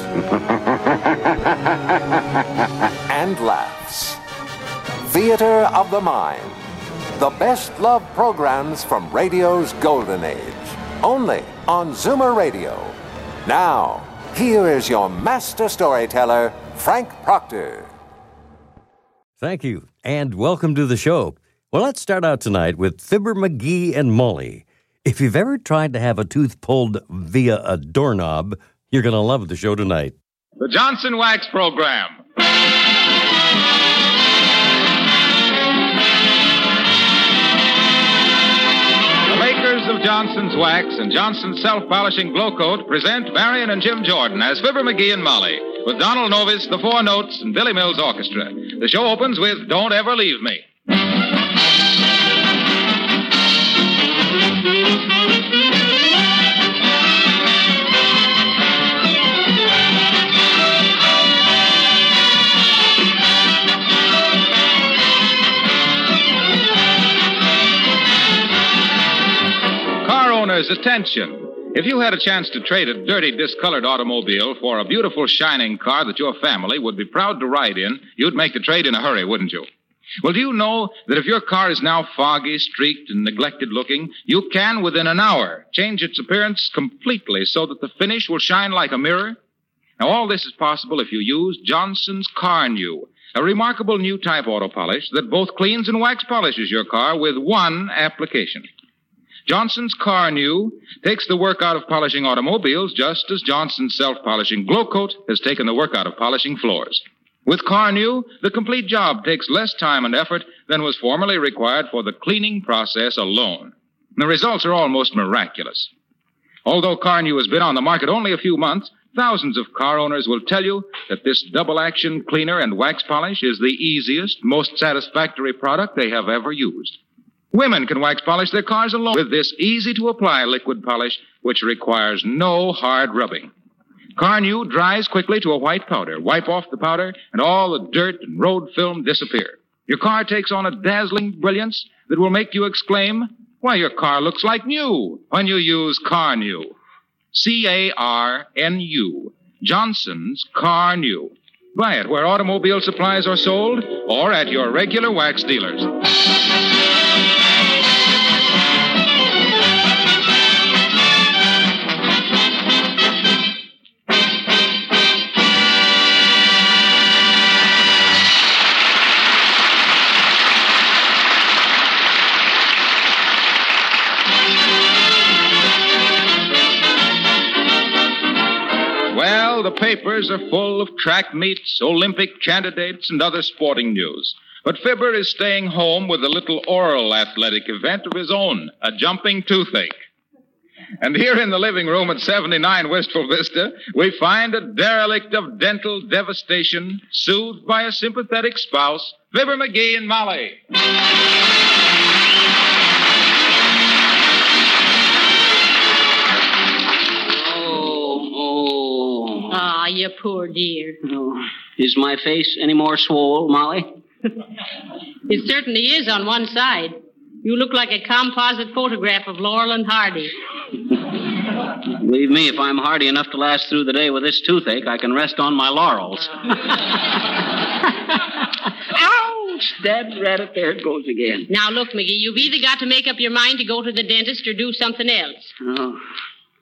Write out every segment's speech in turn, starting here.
and laughs. Theater of the Mind. The best love programs from radio's golden age. Only on Zoomer Radio. Now, here is your master storyteller, Frank Proctor. Thank you, and welcome to the show. Well, let's start out tonight with Fibber McGee and Molly. If you've ever tried to have a tooth pulled via a doorknob, you're going to love the show tonight. The Johnson Wax Program. The makers of Johnson's Wax and Johnson's Self Polishing Glo-Coat present Marion and Jim Jordan as Fibber McGee and Molly with Donald Novis, the Four Notes, and Billy Mills Orchestra. The show opens with Don't Ever Leave Me. Car attention. If you had a chance to trade a dirty, discolored automobile for a beautiful, shining car that your family would be proud to ride in, you'd make the trade in a hurry, wouldn't you? Well, do you know that if your car is now foggy, streaked, and neglected looking, you can, within an hour, change its appearance completely so that the finish will shine like a mirror? Now, all this is possible if you use Johnson's Carnu, a remarkable new type auto polish that both cleans and wax polishes your car with one application. Johnson's Carnu takes the work out of polishing automobiles just as Johnson's self polishing Glo-Coat has taken the work out of polishing floors. With Carnu, the complete job takes less time and effort than was formerly required for the cleaning process alone. The results are almost miraculous. Although Carnu has been on the market only a few months, thousands of car owners will tell you that this double action cleaner and wax polish is the easiest, most satisfactory product they have ever used. Women can wax polish their cars alone with this easy to apply liquid polish, which requires no hard rubbing. Carnu dries quickly to a white powder. Wipe off the powder, and all the dirt and road film disappear. Your car takes on a dazzling brilliance that will make you exclaim, Why, your car looks like new when you use Carnu. C A R N U. Johnson's Carnu. Buy it where automobile supplies are sold or at your regular wax dealers. The papers are full of track meets, Olympic candidates, and other sporting news. But Fibber is staying home with a little oral athletic event of his own, a jumping toothache. And here in the living room at 79 Wistful Vista, we find a derelict of dental devastation, soothed by a sympathetic spouse, Fibber McGee and Molly. You poor dear. oh. Is my face any more swole, Molly? It certainly is on one side. You look like a composite photograph of Laurel and Hardy. Believe me, if I'm hardy enough to last through the day with this toothache, I can rest on my laurels. Ouch! Rat it, there it goes again. Now, look, McGee, you've either got to make up your mind to go to the dentist or do something else. Oh,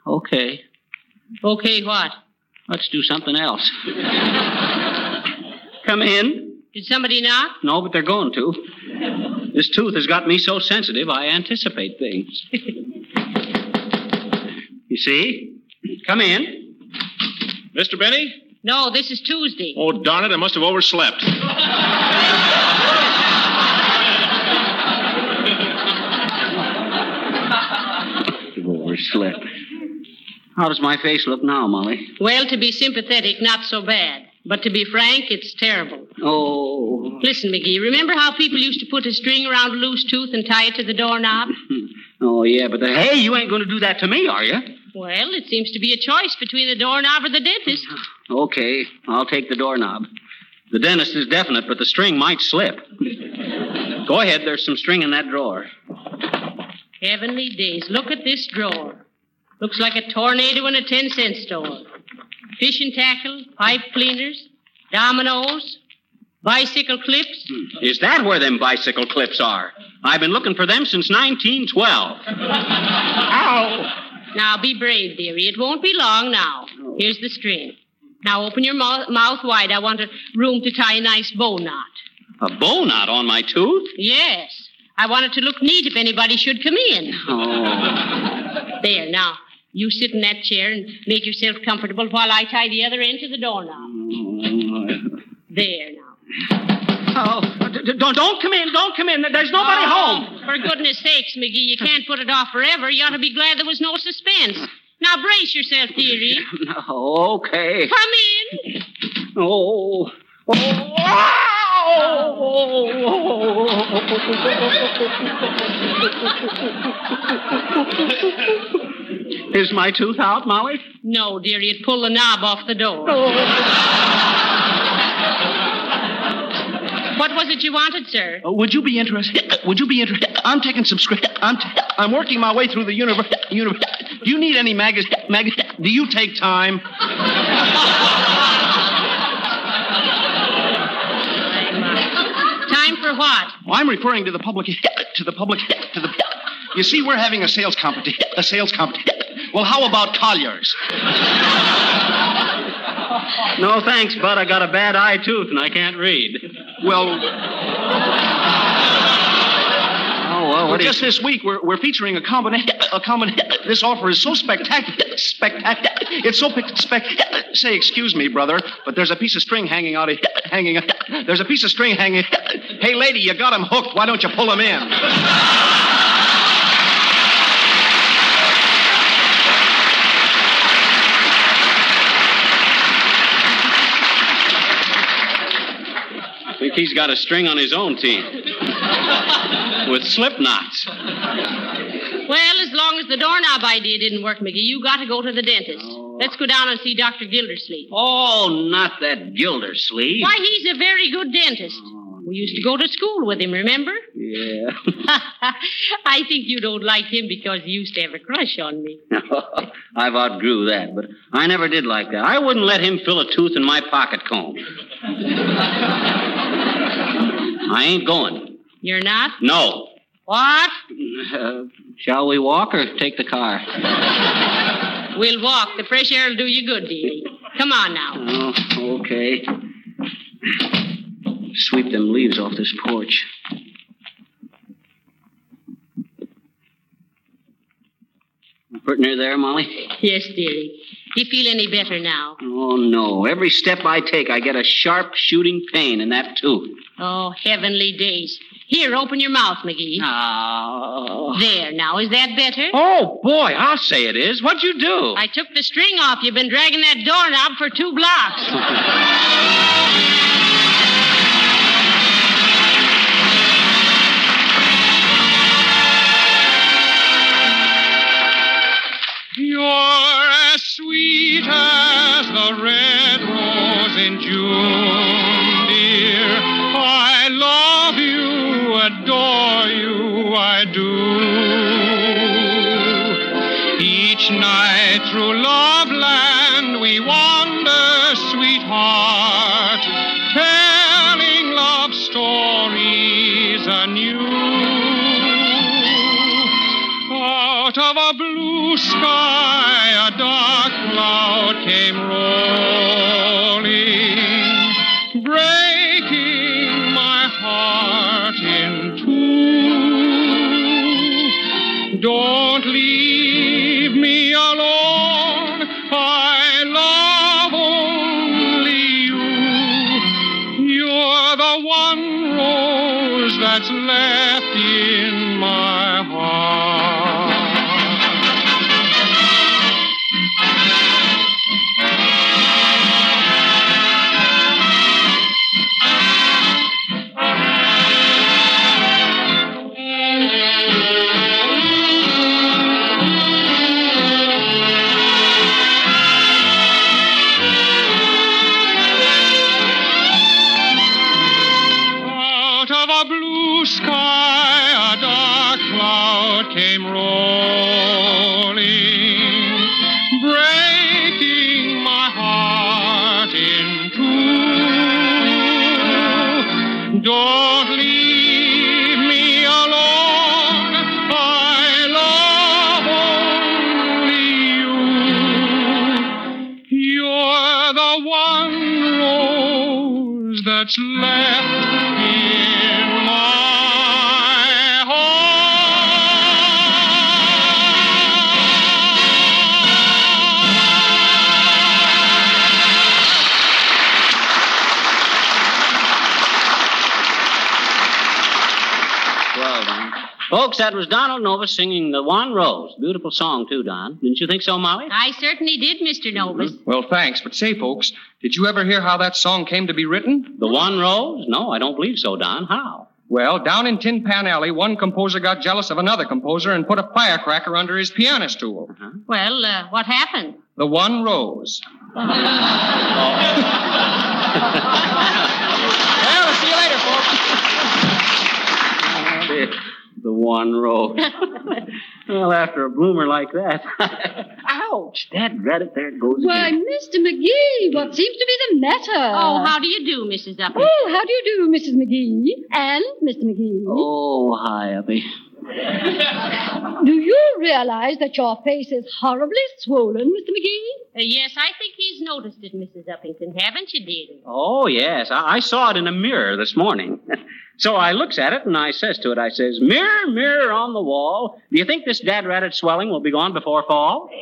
okay. Okay, what? Let's do something else. Come in. Did somebody knock? No, but they're going to. This tooth has got me so sensitive, I anticipate things. you see? Come in. Mr. Benny? No, this is Tuesday. Oh, darn it, I must have overslept. Overslept. How does my face look now, Molly? Well, to be sympathetic, not so bad. But to be frank, it's terrible. Oh. Listen, McGee, remember how people used to put a string around a loose tooth and tie it to the doorknob? Oh, yeah, but the, hey, you ain't going to do that to me, are you? Well, it seems to be a choice between the doorknob or the dentist. Okay, I'll take the doorknob. The dentist is definite, but the string might slip. Go ahead, there's some string in that drawer. Heavenly days. Look at this drawer. Looks like a tornado in a 10 cent store. Fishing tackle, pipe cleaners, dominoes, bicycle clips. Hmm. Is that where them bicycle clips are? I've been looking for them since 1912. Ow! Now be brave, dearie. It won't be long now. Here's the string. Now open your mouth, mouth wide. I want a room to tie a nice bow knot. A bow knot on my tooth? Yes. I want it to look neat if anybody should come in. Oh. There, now. You sit in that chair and make yourself comfortable while I tie the other end to the doorknob. Oh, there, now. Oh, d- d- don't, don't come in. Don't come in. There's nobody Oh, home. For goodness sakes, McGee, you can't put it off forever. You ought to be glad there was no suspense. Now brace yourself, dearie. No, okay. Come in. Oh. Oh. Is my tooth out, Molly? No, dearie, it pulled the knob off the door. Oh. What was it you wanted, sir? Uh, would you be interested? Uh, would you be interested? Uh, I'm taking some script. Uh, I'm t- I'm working my way through the universe. Universe. Do you need any magazine? Magazine? Do you take time? Time for what? Well, I'm referring to the public. To the public. To the. You see, we're having a sales competition. A sales competition. Well, how about Collier's? No, thanks, Bud. I got a bad eye tooth and I can't read. Well, Oh, well, you... just this week we're, we're featuring a combination. A combination. This offer is so spectacular. Spectacular. It's so spectacular. Say, excuse me, brother, but there's a piece of string hanging out of hanging. There's a piece of string hanging. Hey, lady, you got him hooked. Why don't you pull him in? Think he's got a string on his own team With slip knots. Well, as long as the doorknob idea didn't work, McGee, you got to go to the dentist. Let's go down and see Dr. Gildersleeve. Oh, not that Gildersleeve. Why, he's a very good dentist. We used to go to school with him, remember? Yeah. I think you don't like him because he used to have a crush on me. I've outgrew that, but I never did like that. I wouldn't let him fill a tooth in my pocket comb. I ain't going. You're not? No. What? Uh, shall we walk or take the car? We'll walk. The fresh air will do you good, dearie. Come on now. Oh, okay. Sweep them leaves off this porch. Pretty near there, Molly? Yes, dearie. Do you feel any better now? Oh, no. Every step I take, I get a sharp shooting pain in that tooth. Oh, heavenly days. Here, open your mouth, McGee. Oh. There, now, is that better? Oh, boy, I'll say it is. What'd you do? I took the string off. You've been dragging that doorknob for two blocks. You're as sweet as the red rose in June, dear. I love you, adore you, I do. Each night through love land we wander, sweetheart, sky, a dark cloud came rolling, Folks, that was Donald Novis singing The One Rose. Beautiful song, too, Don. Didn't you think so, Molly? I certainly did, Mr. Novis. Well, thanks. But say, folks, did you ever hear how that song came to be written? The One Rose? No, I don't believe so, Don. How? Well, down in Tin Pan Alley, one composer got jealous of another composer and put a firecracker under his piano stool. Well, uh, what happened? The one rose. well, see you later, folks. The One Rose. well, after a bloomer like that. Ouch! That dreaded there it goes Why, again. Mr. McGee, what seems to be the matter? Oh, how do you do, Mrs. Uppington? Oh, how do you do, Mrs. McGee? And Mr. McGee? Oh, hi, Uppy. Do you realize that your face is horribly swollen, Mr. McGee? Uh, yes, I think he's noticed it, Mrs. Uppington. Haven't you, dearie? Oh, yes. I, I saw it in a mirror this morning. so I looks at it and I says to it, I says, Mirror, mirror on the wall, do you think this dad ratted swelling will be gone before fall?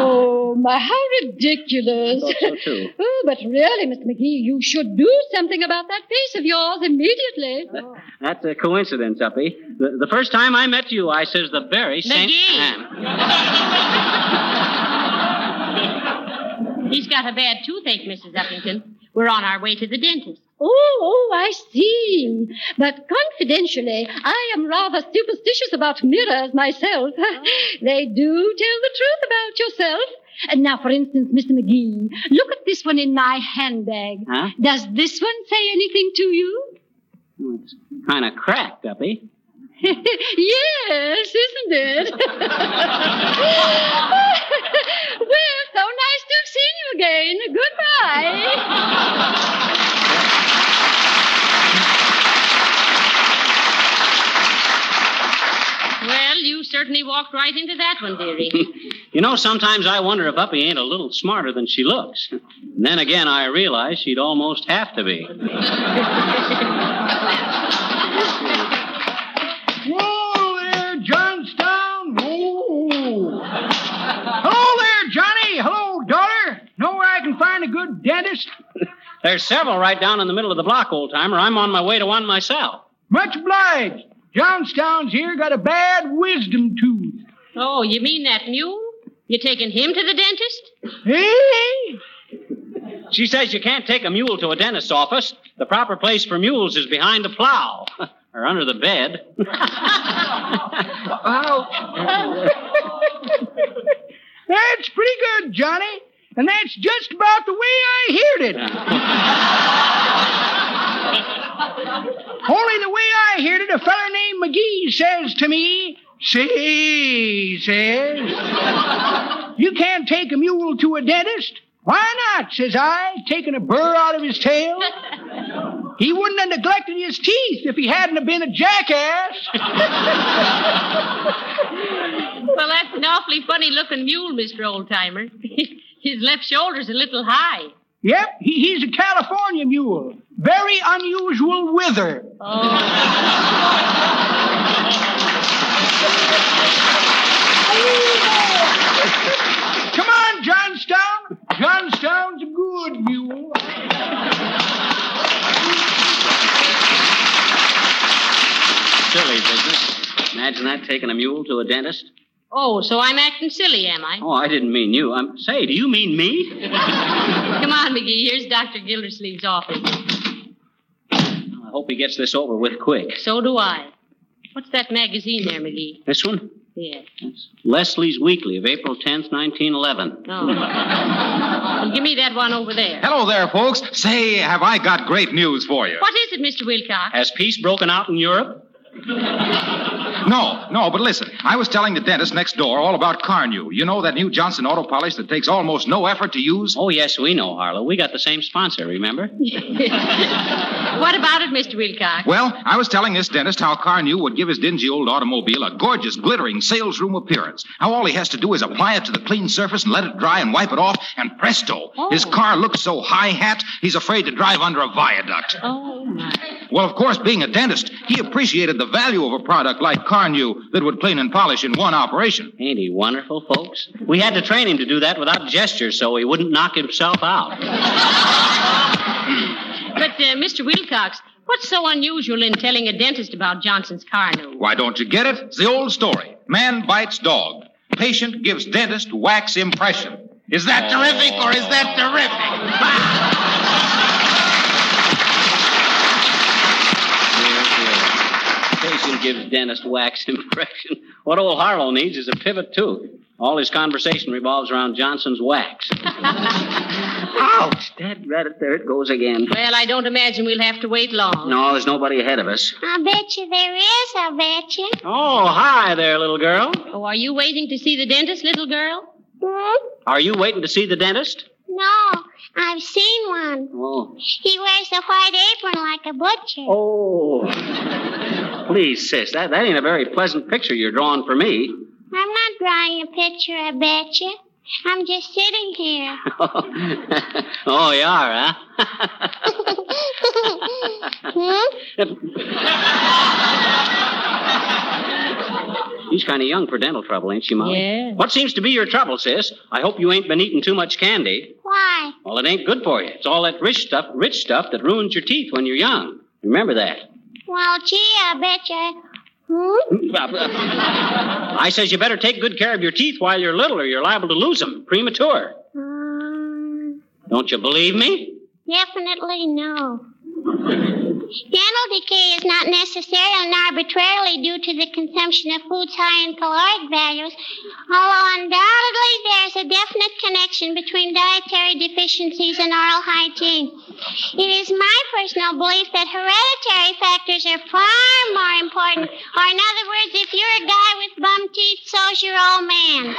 Oh, my, how ridiculous. I so, too. oh, but really, Mr. McGee, you should do something about that face of yours immediately. Oh. That's a coincidence, Uppy. The, the first time I met you, I says the very same McGee. time. He's got a bad toothache, Mrs. Uppington. We're on our way to the dentist. Oh, oh, I see. But confidentially, I am rather superstitious about mirrors myself. they do tell the truth about yourself. And now, for instance, Mr. McGee, look at this one in my handbag. Huh? Does this one say anything to you? It's kind of cracked, Uppy. yes, isn't it? well, so nice to have seen you again. Goodbye. Well, you certainly walked right into that one, dearie. You know, sometimes I wonder if Uppy ain't a little smarter than she looks. And then again, I realize she'd almost have to be. Whoa there, Johnstown. Whoa. Hello there, Johnny. Hello, daughter. Know where I can find a good dentist? There's several right down in the middle of the block, old timer. I'm on my way to one myself. Much obliged. Johnstown's here got a bad wisdom tooth. oh, you mean that mule? You taking him to the dentist? Hey? She says you can't take a mule to a dentist's office. The proper place for mules is behind the plow or under the bed. Oh. that's pretty good, Johnny. And that's just about the way I heard it. Only the way I heard it, a feller named McGee says to me, Say, says, you can't take a mule to a dentist. Why not, says I, taking a burr out of his tail. He wouldn't have neglected his teeth if he hadn't have been a jackass. Well, that's an awfully funny looking mule, Mr. Oldtimer. His left shoulder's a little high. Yep, he, he's a California mule. Very unusual wither. Come on, Johnstown. Johnstown's a good mule. Silly business. Imagine that taking a mule to a dentist. Oh, so I'm acting silly, am I? Oh, I didn't mean you. I'm say, do you mean me? Come on, McGee. Here's Dr. Gildersleeve's office. I hope he gets this over with quick. So do I. What's that magazine there, McGee? This one? Yeah. Leslie's Weekly of April 10th, 1911. Oh. well, give me that one over there. Hello there, folks. Say, have I got great news for you? What is it, Mr. Wilcox? Has peace broken out in Europe? No, no, but listen. I was telling the dentist next door all about Carnu. You know that new Johnson auto polish that takes almost no effort to use? Oh, yes, we know, Harlow. We got the same sponsor, remember? What about it, Mr. Wilcox? Well, I was telling this dentist how Carnu would give his dingy old automobile a gorgeous, glittering salesroom appearance. How all he has to do is apply it to the clean surface and let it dry and wipe it off, and presto, oh. his car looks so high hat he's afraid to drive under a viaduct. Oh, my. Well, of course, being a dentist, he appreciated the value of a product like Carnu that would clean and polish in one operation. Ain't he wonderful, folks? We had to train him to do that without gestures so he wouldn't knock himself out. But, uh, Mr. Wilcox, what's so unusual in telling a dentist about Johnson's Carnu? Why don't you get it? It's the old story. Man bites dog. Patient gives dentist wax impression. Is that terrific or is that terrific? Patient gives dentist wax impression. What old Harlow needs is a pivot tooth. All his conversation revolves around Johnson's wax. Ouch! Dad, right there it goes again. Well, I don't imagine we'll have to wait long. No, there's nobody ahead of us. I bet you there is, I bet you. Oh, hi there, little girl. Oh, are you waiting to see the dentist, little girl? Are you waiting to see the dentist? No, I've seen one. Oh. He wears a white apron like a butcher. Oh. Please, sis, that, that ain't a very pleasant picture you're drawing for me. I'm not drawing a picture, I bet you. I'm just sitting here. oh, you are, huh? hmm? She's kind of young for dental trouble, ain't she, Molly? Yeah. What seems to be your trouble, sis? I hope you ain't been eating too much candy. Why? Well, it ain't good for you. It's all that rich stuff, rich stuff that ruins your teeth when you're young. Remember that. Well, gee, I bet you. Hmm? I says you better take good care of your teeth while you're little, or you're liable to lose them premature. Um, Don't you believe me? definitely no. Dental decay is not necessarily and arbitrarily due to the consumption of foods high in caloric values, although undoubtedly there's a definite connection between dietary deficiencies and oral hygiene. It is my personal belief that hereditary factors are far more important, or in other words, if you're a guy with bum teeth, so's your old man.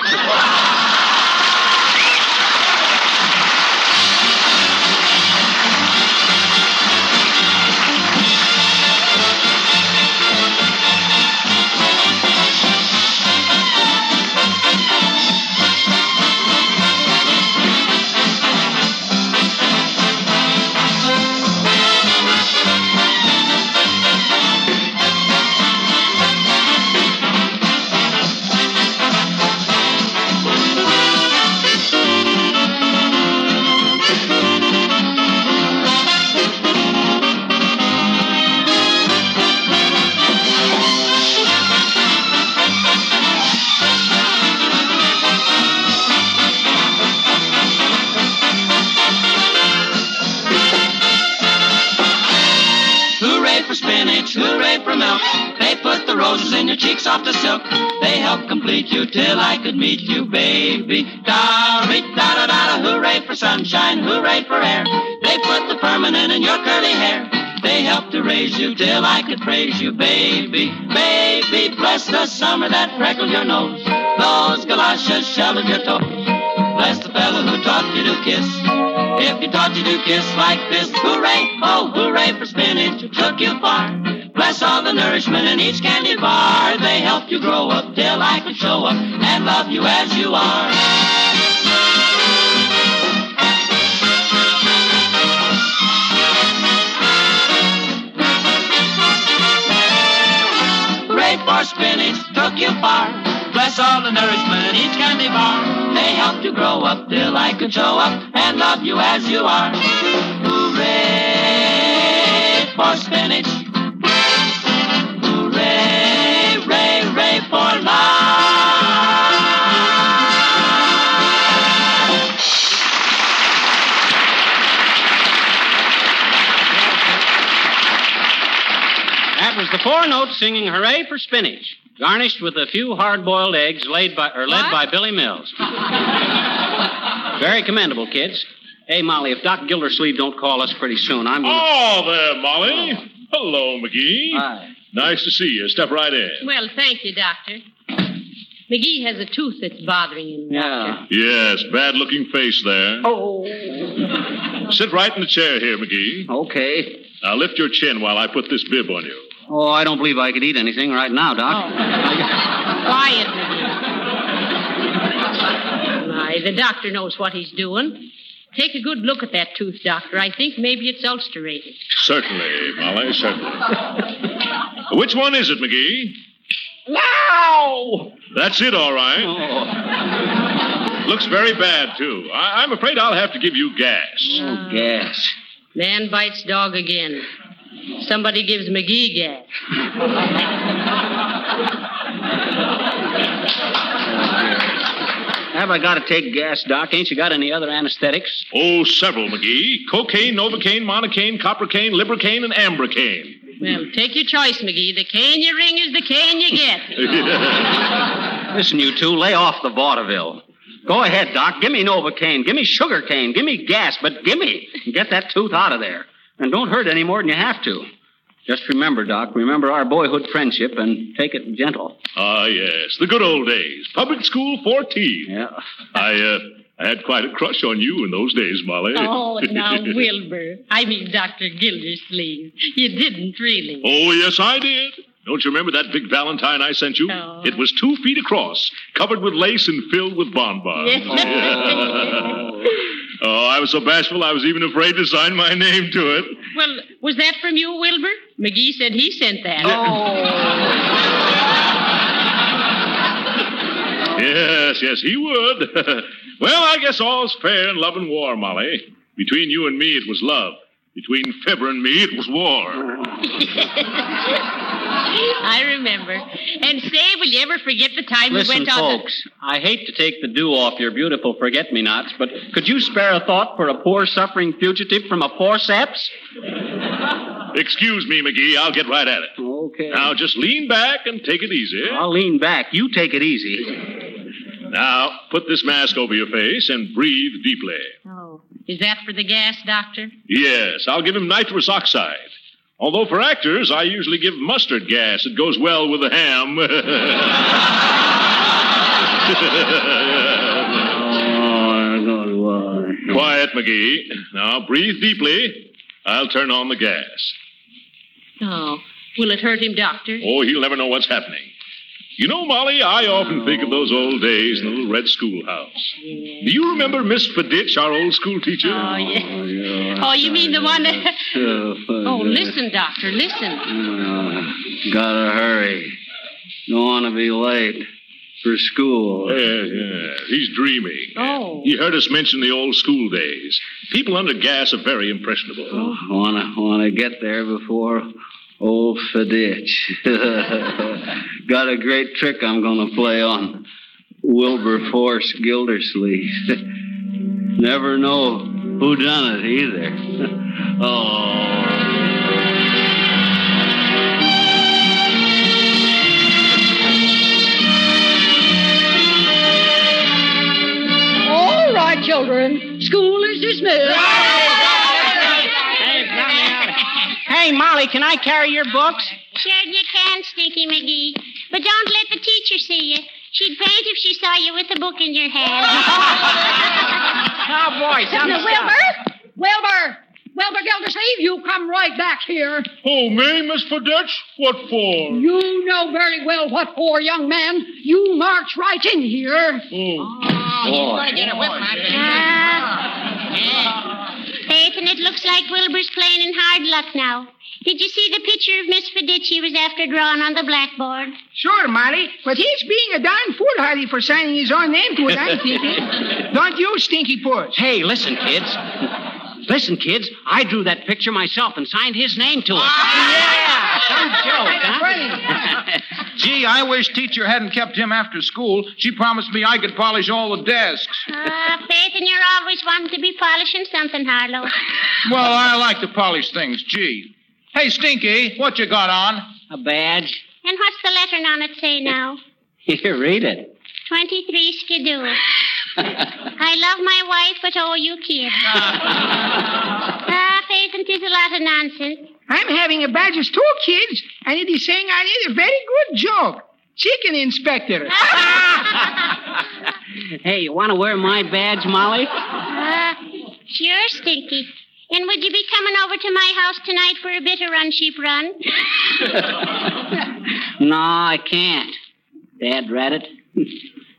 Meet you, baby. Da da da da hooray for sunshine, hooray for air. They put the permanent in your curly hair. They helped to raise you till I could praise you, baby. Baby, bless the summer that freckled your nose. Those galoshes sheltered your toes. Bless the fellow who taught you to kiss. If you taught you to kiss like this, hooray, oh, hooray for spinach, took you far. Nourishment in each candy bar. They help you grow up till I could show up and love you as you are. For spinach, took you far. Bless all the nourishment in each candy bar. They helped you grow up till I could show up and love you as you are. Hooray for spinach. Was the four notes singing "Hooray for Spinach," garnished with a few hard-boiled eggs laid by or led by Billy Mills. Very commendable, kids. Hey, Molly, if Doc Gildersleeve don't call us pretty soon, I'm going. Oh, there, Molly. Oh. Hello, McGee. Hi. Nice to see you. Step right in. Well, thank you, Doctor. McGee has a tooth that's bothering him. Yeah. Yes, bad looking face there. Oh. Sit right in the chair here, McGee. Okay. Now lift your chin while I put this bib on you. Oh, I don't believe I could eat anything right now, Doc. Oh. Quiet, McGee. My, the doctor knows what he's doing. Take a good look at that tooth, Doctor. I think maybe it's ulcerated. Certainly, Molly, certainly. Which one is it, McGee? Now! That's it, all right. Oh. Looks very bad, too. I- I'm afraid I'll have to give you gas. Oh, gas. Man bites dog again. Somebody gives McGee gas. Have I got to take gas, Doc? Ain't you got any other anesthetics? Oh, several, McGee. Cocaine, Novocaine, Monocaine, Coppercaine, Libricaine, and Ambricaine. Well, take your choice, McGee. The cane you ring is the cane you get. Listen, you two, lay off the vaudeville. Go ahead, Doc. Give me Novocaine. Give me sugar cane. Give me gas, but give me. Get that tooth out of there. And don't hurt any more than you have to. Just remember, Doc, remember our boyhood friendship and take it gentle. Ah, yes, the good old days. Public school 14. Yeah. I, uh, I had quite a crush on you in those days, Molly. Oh, now, Wilbur. I mean, Dr. Gildersleeve. You didn't really. Oh, yes, I did. Don't you remember that big valentine I sent you? Oh. It was two feet across, covered with lace and filled with bonbons. Yes. oh, I was so bashful I was even afraid to sign my name to it. Well, was that from you, Wilbur? McGee said he sent that. Oh. Yes, yes, he would. well, I guess all's fair in love and war, Molly. Between you and me, it was love. Between Fibber and me, it was war. I remember. And say, will you ever forget the time Listen, we went on folks, I hate to take the dew off your beautiful forget-me-nots, but could you spare a thought for a poor suffering fugitive from a forceps? Excuse me, McGee. I'll get right at it. Okay. Now, just lean back and take it easy. I'll lean back. You take it easy. Now, put this mask over your face and breathe deeply. Oh, is that for the gas, Doctor? Yes, I'll give him nitrous oxide. Although for actors, I usually give mustard gas. It goes well with the ham. Quiet, McGee. Now, breathe deeply. I'll turn on the gas. Oh, will it hurt him, Doctor? Oh, he'll never know what's happening. You know, Molly, I often think of those old days in the little red schoolhouse. Do you remember Miss Faditch, our old school teacher? Oh, yeah. Oh, you mean the one that... Oh, listen, Doctor, listen. Uh, gotta hurry. Don't want to be late for school. Yeah, yeah. He's dreaming. Oh. He heard us mention the old school days. People under gas are very impressionable. Wanna wanna get there before old Faditch. Got a great trick I'm gonna play on Wilberforce Gildersleeve. Never know who done it either. oh. All right, children. School is dismissed. Hey, Molly, can I carry your books? Sure you can, Stinky McGee. But don't let the teacher see you. She'd faint if she saw you with a book in your hand. Oh, boy, some Now, Wilbur! Wilbur! Wilbur Gildersleeve, you come right back here. Oh, me, Miss Faditch? What for? You know very well what for, young man. You march right in here. Oh, boy. Faith, and it looks like Wilbur's playing in hard luck now. Did you see the picture of Miss Faditch was after drawing on the blackboard? Sure, Molly, but he's being a darn foolhardy for signing his own name to it, I'm thinking. Don't you, Stinky Puss? Hey, listen, kids. Listen, kids, I drew that picture myself and signed his name to it. Ah, yeah, some joke, huh? Gee, I wish teacher hadn't kept him after school. She promised me I could polish all the desks. Ah, Faith, and you're always wanting to be polishing something, Harlow. Well, I like to polish things, gee. Hey, Stinky, what you got on? A badge? And what's the lettering on it say now? Here, read it. 23 Skidoo. I love my wife, but oh, you kids. ah, Faith, and 'tis a lot of nonsense. I'm having a badge too, kids, and it is saying I did a very good job. Chicken inspector. Hey, you want to wear my badge, Molly? Ah, sure, Stinky. And would you be coming over to my house tonight for a bit of run sheep run? No, I can't. Dad rat it.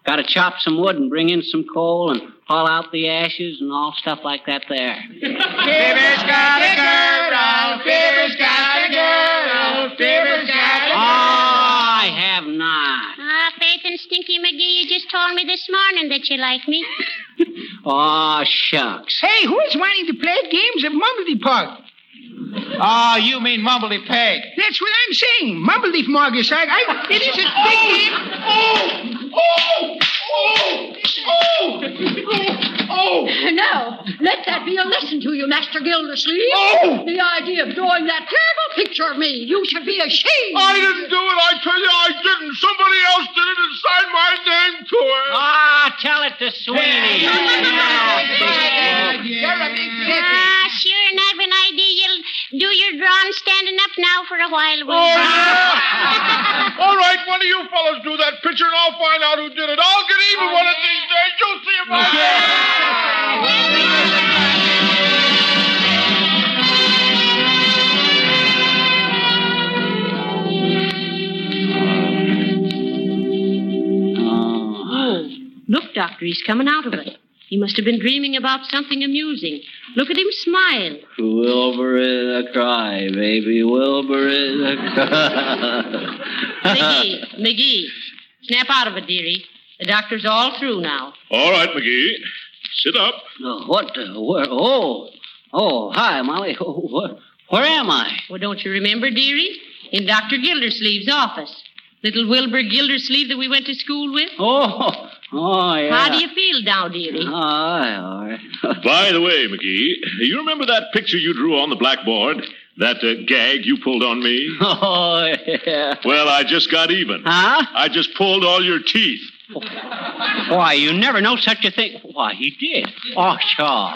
Gotta chop some wood and bring in some coal and haul out the ashes and all stuff like that there. Fibber's got a girl. Fibber's got a girl. Fibber's got a girl. Oh, I have not. Ah, Faith and Stinky McGee, you just told me this morning that you like me. Oh, shucks. Hey, who's wanting to play games of Mumbledy Pug? Oh, you mean Mumbledy Peg. That's what I'm saying. Mumbledy Morgus. I, I, it is a big game. Oh! Oh! Oh! Oh! Oh! Now, let that be a lesson to you, Master Gildersleeve. Oh! The idea of drawing that terrible picture of me. You should be ashamed. I didn't do it. I tell you, I didn't. Somebody else did it and signed my name to it. Ah, tell it to Sweeney. Ah, sure, and I've an idea you'll do your drawing standing up now for a while, will Oh, you? yeah. All right, one of you fellas do that picture, and I'll find out who did it. I'll get even one of these days. You'll see if Oh. Look, Doctor, he's coming out of it. He must have been dreaming about something amusing. Look at him smile. Wilbur is a cry, baby. Wilbur is a cry. McGee, McGee, snap out of it, dearie. The doctor's all through now. All right, McGee. Sit up. What? Uh, where? Oh, oh, hi, Molly. Oh, where, where am I? Well, don't you remember, dearie? In Dr. Gildersleeve's office. Little Wilbur Gildersleeve that we went to school with. Oh, oh, yeah. How do you feel now, dearie? Oh, all right. By the way, McGee, you remember that picture you drew on the blackboard? That uh, gag you pulled on me? Oh, yeah. Well, I just got even. Huh? I just pulled all your teeth. Why, you never know such a thing. Why, he did. Oh, sure.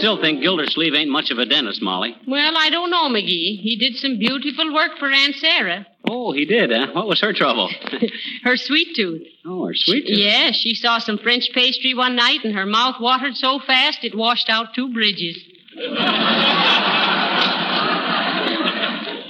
Still think Gildersleeve ain't much of a dentist, Molly. Well, I don't know, McGee. He did some beautiful work for Aunt Sarah. Oh, he did, huh? What was her trouble? Her sweet tooth. Oh, her sweet tooth. Yeah, she saw some French pastry one night and her mouth watered so fast it washed out two bridges.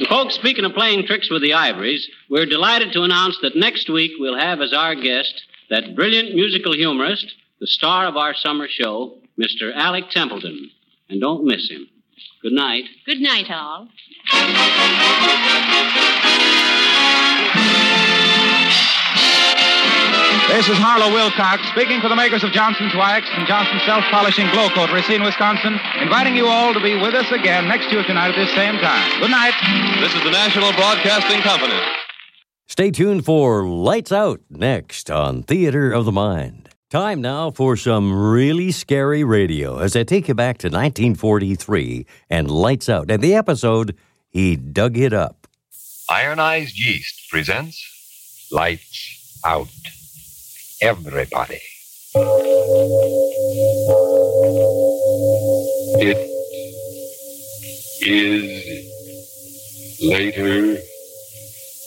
Folks, speaking of playing tricks with the ivories, we're delighted to announce that next week we'll have as our guest that brilliant musical humorist, the star of our summer show, Mr. Alec Templeton. And don't miss him. Good night. Good night, all. This is Harlow Wilcox speaking for the makers of Johnson's Wax and Johnson's Self Polishing Glo-Coat, Racine, Wisconsin, inviting you all to be with us again next Tuesday night at this same time. Good night. This is the National Broadcasting Company. Stay tuned for Lights Out next on Theater of the Mind. Time now for some really scary radio as I take you back to 1943 and Lights Out and the episode He Dug It Up. Ironized Yeast presents Lights Out. Everybody. It is later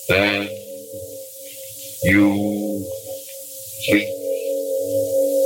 than you think.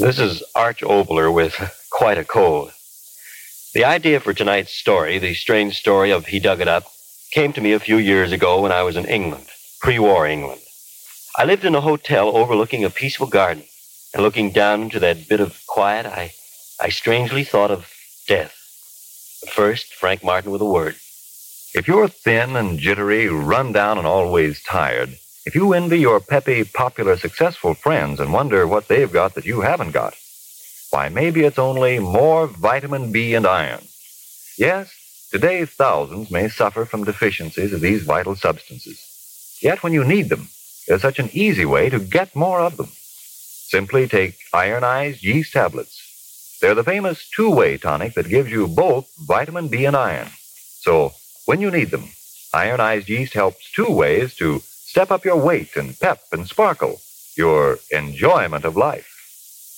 This is Arch Oboler with quite a cold. The idea for tonight's story, the strange story of He Dug It Up, came to me a few years ago when I was in England, pre war England. I lived in a hotel overlooking a peaceful garden, and looking down into that bit of quiet, I, I strangely thought of death. But first, Frank Martin with a word. If you're thin and jittery, run down, and always tired, if you envy your peppy, popular, successful friends and wonder what they've got that you haven't got, why, maybe it's only more vitamin B and iron. Yes, today thousands may suffer from deficiencies of these vital substances. Yet when you need them, there's such an easy way to get more of them. Simply take ironized yeast tablets. They're the famous two-way tonic that gives you both vitamin B and iron. So when you need them, ironized yeast helps two ways to step up your weight and pep and sparkle, your enjoyment of life.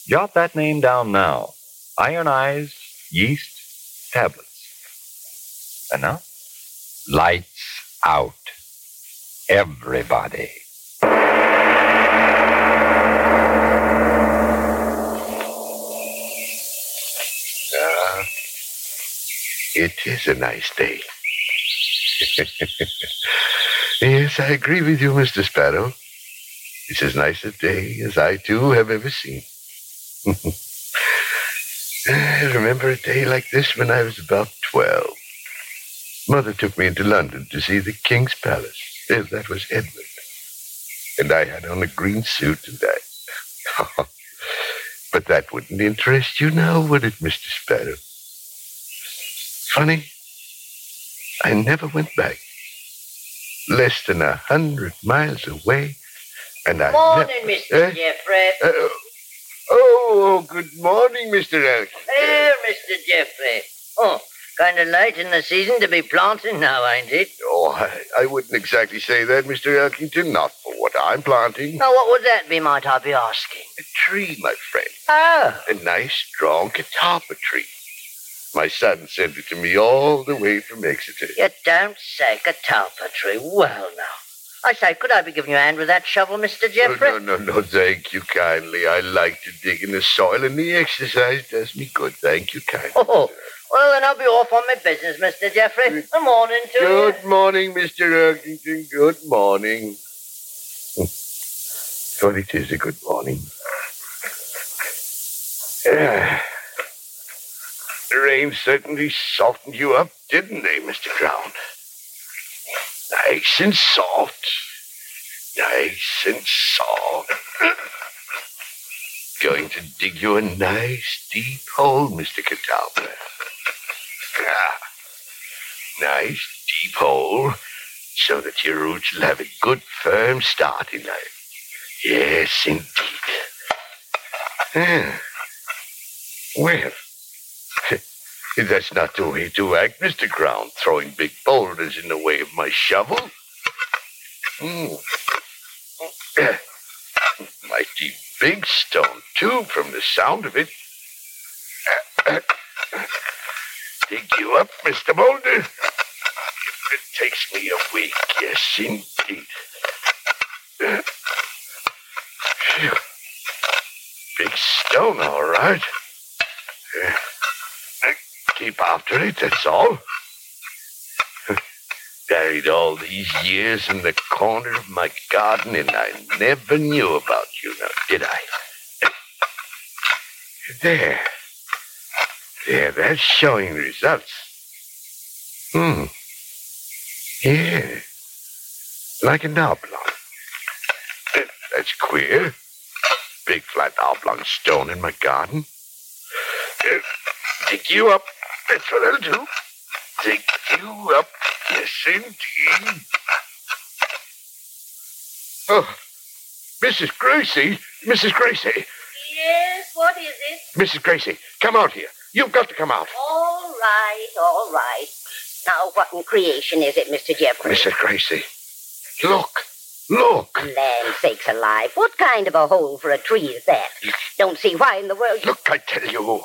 Jot that name down now. Ironized yeast tablets. And now? Lights out. Everybody. It is a nice day. yes, I agree with you, Mr. Sparrow. It's as nice a day as I, too, have ever seen. I remember a day like this when I was about 12. Mother took me into London to see the King's Palace. Yes, that was Edmund. And I had on a green suit and I. but that wouldn't interest you now, would it, Mr. Sparrow? Funny, I never went back. Less than a hundred miles away, and I. Morning, nev- Mr. Eh? Jeffrey. Uh, oh, good morning, Mr. Elk. Here, Mr. Jeffrey. Oh, kind of late in the season to be planting now, ain't it? Oh, I, I wouldn't exactly say that, Mr. Elkington. Not for what I'm planting. Now, what would that be, might I be asking? A tree, my friend. Oh. A nice, strong catawba tree. My son sent it to me all the way from Exeter. You don't say catalpa tree. Well, now. I say, could I be giving you a hand with that shovel, Mr. Jeffrey? Oh, no, no, no, thank you kindly. I like to dig in the soil, and the exercise does me good. Thank you kindly. Oh, well, then I'll be off on my business, Mr. Jeffrey. Good morning to you. Good morning, Mr. Elkington. Good morning. But it is a good morning. Yeah. The rain certainly softened you up, didn't they, Mr. Crown? Nice and soft. Nice and soft. Going to dig you a nice deep hole, Mr. Catalpa. Ah, nice deep hole so that your roots will have a good firm start in life. Yes, indeed. Ah. Well, that's not the way to act, Mr. Ground, throwing big boulders in the way of my shovel. Hmm. Mighty big stone, too, from the sound of it. Dig you up, Mr. Boulder. It takes me a week, yes, indeed. Big stone, all right. Keep after it, that's all. Buried all these years in the corner of my garden, and I never knew about you now, did I? There. There, that's showing results. Hmm. Yeah. Like an oblong. That's queer. Big flat oblong stone in my garden. Dig you up. That's what I'll do. Dig you up. Yes, indeed. Oh, Mrs. Gracie. Mrs. Gracie. Yes, what is it? Mrs. Gracie, come out here. You've got to come out. All right, all right. Now, what in creation is it, Mr. Jeffrey? Mrs. Gracie, look. Look. Land sakes alive. What kind of a hole for a tree is that? Don't see why in the world. Look, I tell you.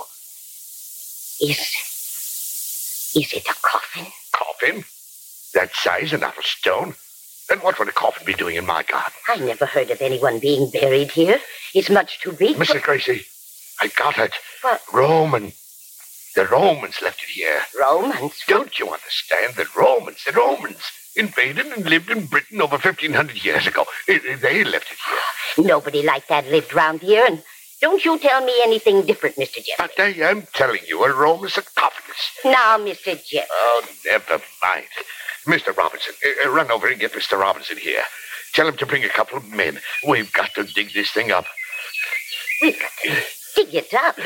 Is. Is it a coffin? Coffin? That size and out of stone? Then what would a coffin be doing in my garden? I never heard of anyone being buried here. It's much too big. Mrs. Gracie, I got it. What? Roman. The Romans left it here. Romans? Don't you understand? The Romans, the Romans invaded and lived in Britain over 1,500 years ago. They left it here. Nobody like that lived round here, and don't you tell me anything different, Mr. Jeffrey. But I am telling you, a Rome is a. Now, Mr. Jeffrey. Oh, never mind. Mr. Robinson, uh, uh, run over and get Mr. Robinson here. Tell him to bring a couple of men. We've got to dig this thing up. We've got to dig it up.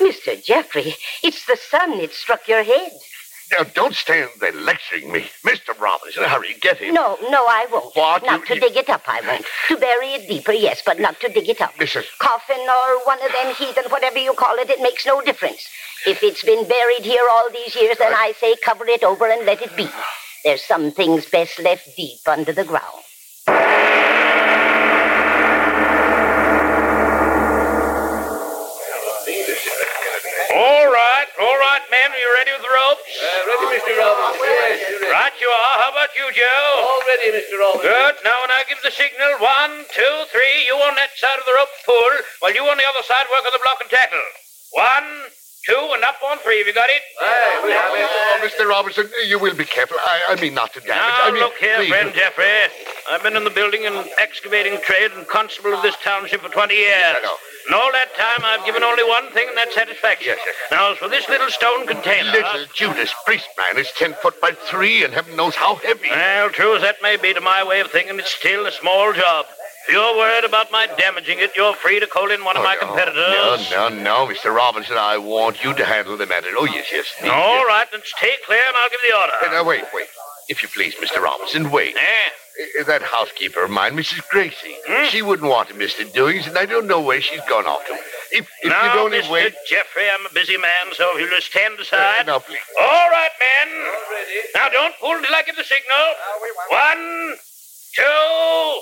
Mr. Jeffrey, it's the sun that struck your head. Now, don't stand there lecturing me. Mr. Robinson, hurry, get him. No, no, I won't. What? Not You- to dig it up, I won't. To bury it deeper, yes, but not to dig it up. Mrs. Coffin or one of them heathen, whatever you call it, it makes no difference. If it's been buried here all these years, then I say cover it over and let it be. There's some things best left deep under the ground. All right, men. Are you ready with the ropes? Uh, ready, Mr. Robinson. Right you are. How about you, Joe? All ready, Mr. Robinson. Good. Now, when I give the signal, one, two, three, you on that side of the rope pull, while you on the other side work on the block and tackle. One, two, and up on three. Have you got it? Oh, Mr. Robinson, you will be careful. I, I mean not to damage. Now, I mean, look here, please. friend Jeffrey. I've been in the building and excavating trade and constable of this township for 20 years. I know. And all that time, I've given only one thing, and that's satisfaction. Now, as for this little stone container... Little Judas Priest man is ten foot by three, and heaven knows how heavy. Well, true as that may be to my way of thinking, it's still a small job. If you're worried about my damaging it, you're free to call in one of my competitors. No, no, no, Mr. Robinson. I want you to handle the matter. Oh, yes, yes. yes. All right, then stay clear and I'll give the order. Uh, now, wait, wait. If you please, Mr. Robinson, wait. Uh, that housekeeper of mine, Mrs. Gracie, Hmm? she wouldn't want to miss the doings, and I don't know where she's gone off to. If, if now, you'd only wait. Mr. wait. Jeffrey, I'm a busy man, so if you'll just stand aside. now, please. All right, men. Now, don't pull till I give the signal. One, two,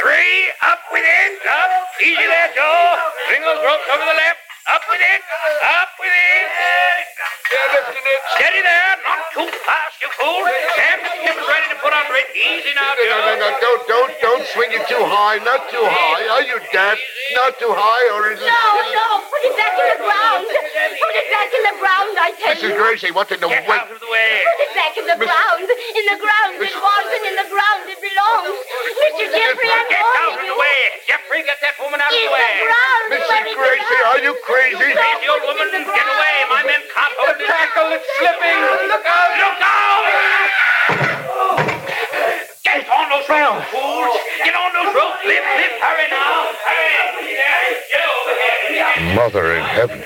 three. Up with it. Up. Easy there, Joe. Bring those ropes over the left. Up with it. Up with it. Steady there. Not too fast, you fool. Stand with the ready to put under it. Easy now, No, Joe. no, no, don't, don't, don't swing it too high. Not too high. Are you deaf? Not too high, or is it'll. No, no, put it back in the ground. Put it back in the ground, I tell Mrs. you. Gracie, what in the Get way? out of the way. Put it back in the Miss- ground. In the ground it was, and in the ground it belongs. Mr. Jeffrey, I'm Get out of you. the way. Jeffrey, get that woman out of the way. In the ground. Mrs. it Gracie, are you crazy? Crazy old woman, get away. My men can't hold it. Tackle, it's slipping. Look out. Look out! Get on those ropes, fools! Get on those ropes! Lift, lift, hurry now! Hurry! Get over here! Mother in heaven.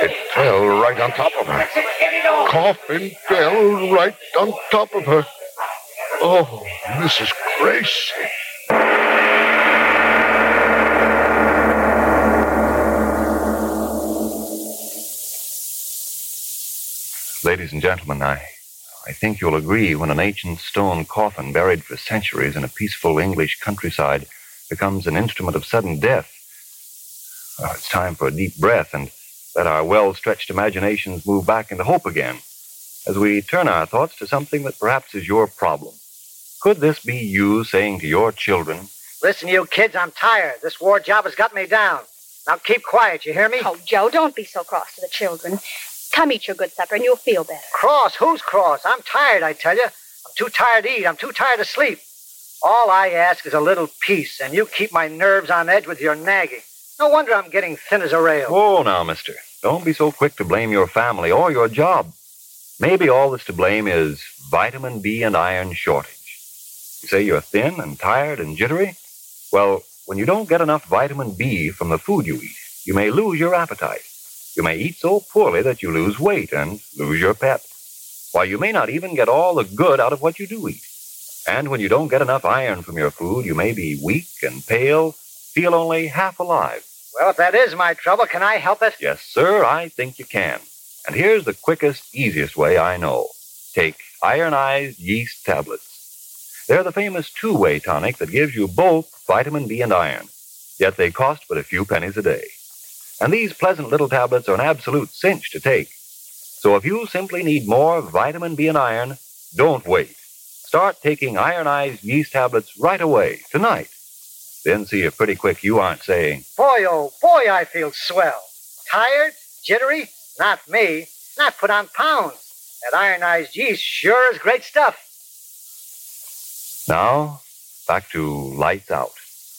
It fell right on top of her. Coffin fell right on top of her. Oh, Mrs. Gracie. Ladies and gentlemen, I, I think you'll agree when an ancient stone coffin buried for centuries in a peaceful English countryside becomes an instrument of sudden death. Well, it's time for a deep breath and let our well stretched imaginations move back into hope again as we turn our thoughts to something that perhaps is your problem. Could this be you saying to your children, Listen, you kids, I'm tired. This war job has got me down. Now keep quiet, you hear me? Oh, Joe, don't be so cross to the children. Come eat your good supper and you'll feel better. Cross? Who's cross? I'm tired, I tell you. I'm too tired to eat. I'm too tired to sleep. All I ask is a little peace, and you keep my nerves on edge with your nagging. No wonder I'm getting thin as a rail. Oh, now, mister, don't be so quick to blame your family or your job. Maybe all that's to blame is vitamin B and iron shortage. You say you're thin and tired and jittery? Well, when you don't get enough vitamin B from the food you eat, you may lose your appetite. You may eat so poorly that you lose weight and lose your pep. Why, you may not even get all the good out of what you do eat. And when you don't get enough iron from your food, you may be weak and pale, feel only half alive. Well, if that is my trouble, can I help it? Yes, sir, I think you can. And here's the quickest, easiest way I know. Take ironized yeast tablets. They're the famous two way tonic that gives you both vitamin B and iron, yet they cost but a few pennies a day. And these pleasant little tablets are an absolute cinch to take. So if you simply need more vitamin B and iron, don't wait. Start taking ironized yeast tablets right away, tonight. Then see if pretty quick you aren't saying, Boy, oh boy, I feel swell. Tired? Jittery? Not me. Not put on pounds. That ironized yeast sure is great stuff. Now, back to Lights Out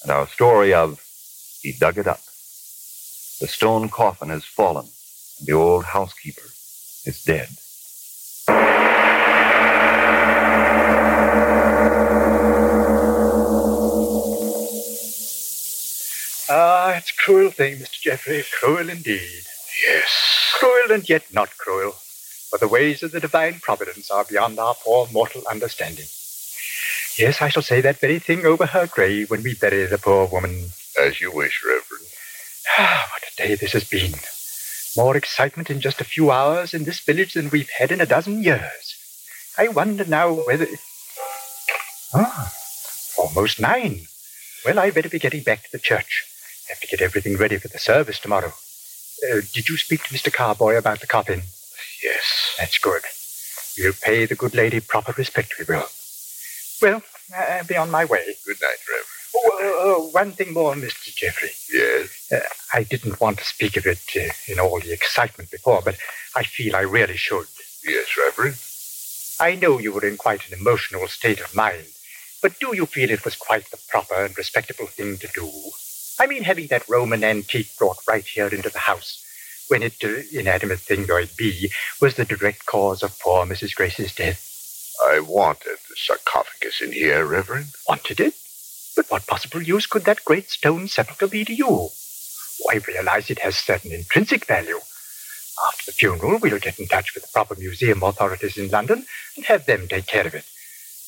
and our story of He Dug It Up. The stone coffin has fallen, and the old housekeeper is dead. Ah, it's a cruel thing, Mr. Jeffrey, cruel indeed. Yes. Cruel and yet not cruel, for the ways of the divine providence are beyond our poor mortal understanding. Yes, I shall say that very thing over her grave when we bury the poor woman. As you wish, Reverend. Day this has been. More excitement in just a few hours in this village than we've had in a dozen years. I wonder now whether. Ah, almost nine. Well, I'd better be getting back to the church. Have to get everything ready for the service tomorrow. Uh, did you speak to Mr. Carboy about the coffin? Yes. That's good. We'll pay the good lady proper respect, we will. Well, I'll be on my way. Good night, Reverend. Oh, uh, uh, one thing more, Mr. Jeffrey. Yes. Uh, I didn't want to speak of it uh, in all the excitement before, but I feel I really should. Yes, Reverend. I know you were in quite an emotional state of mind, but do you feel it was quite the proper and respectable thing to do? I mean, having that Roman antique brought right here into the house, when it, uh, inanimate thing though it be, was the direct cause of poor Mrs. Grace's death. I wanted the sarcophagus in here, Reverend. Wanted it? But what possible use could that great stone sepulchre be to you? I realize it has certain intrinsic value. After the funeral, we'll get in touch with the proper museum authorities in London and have them take care of it.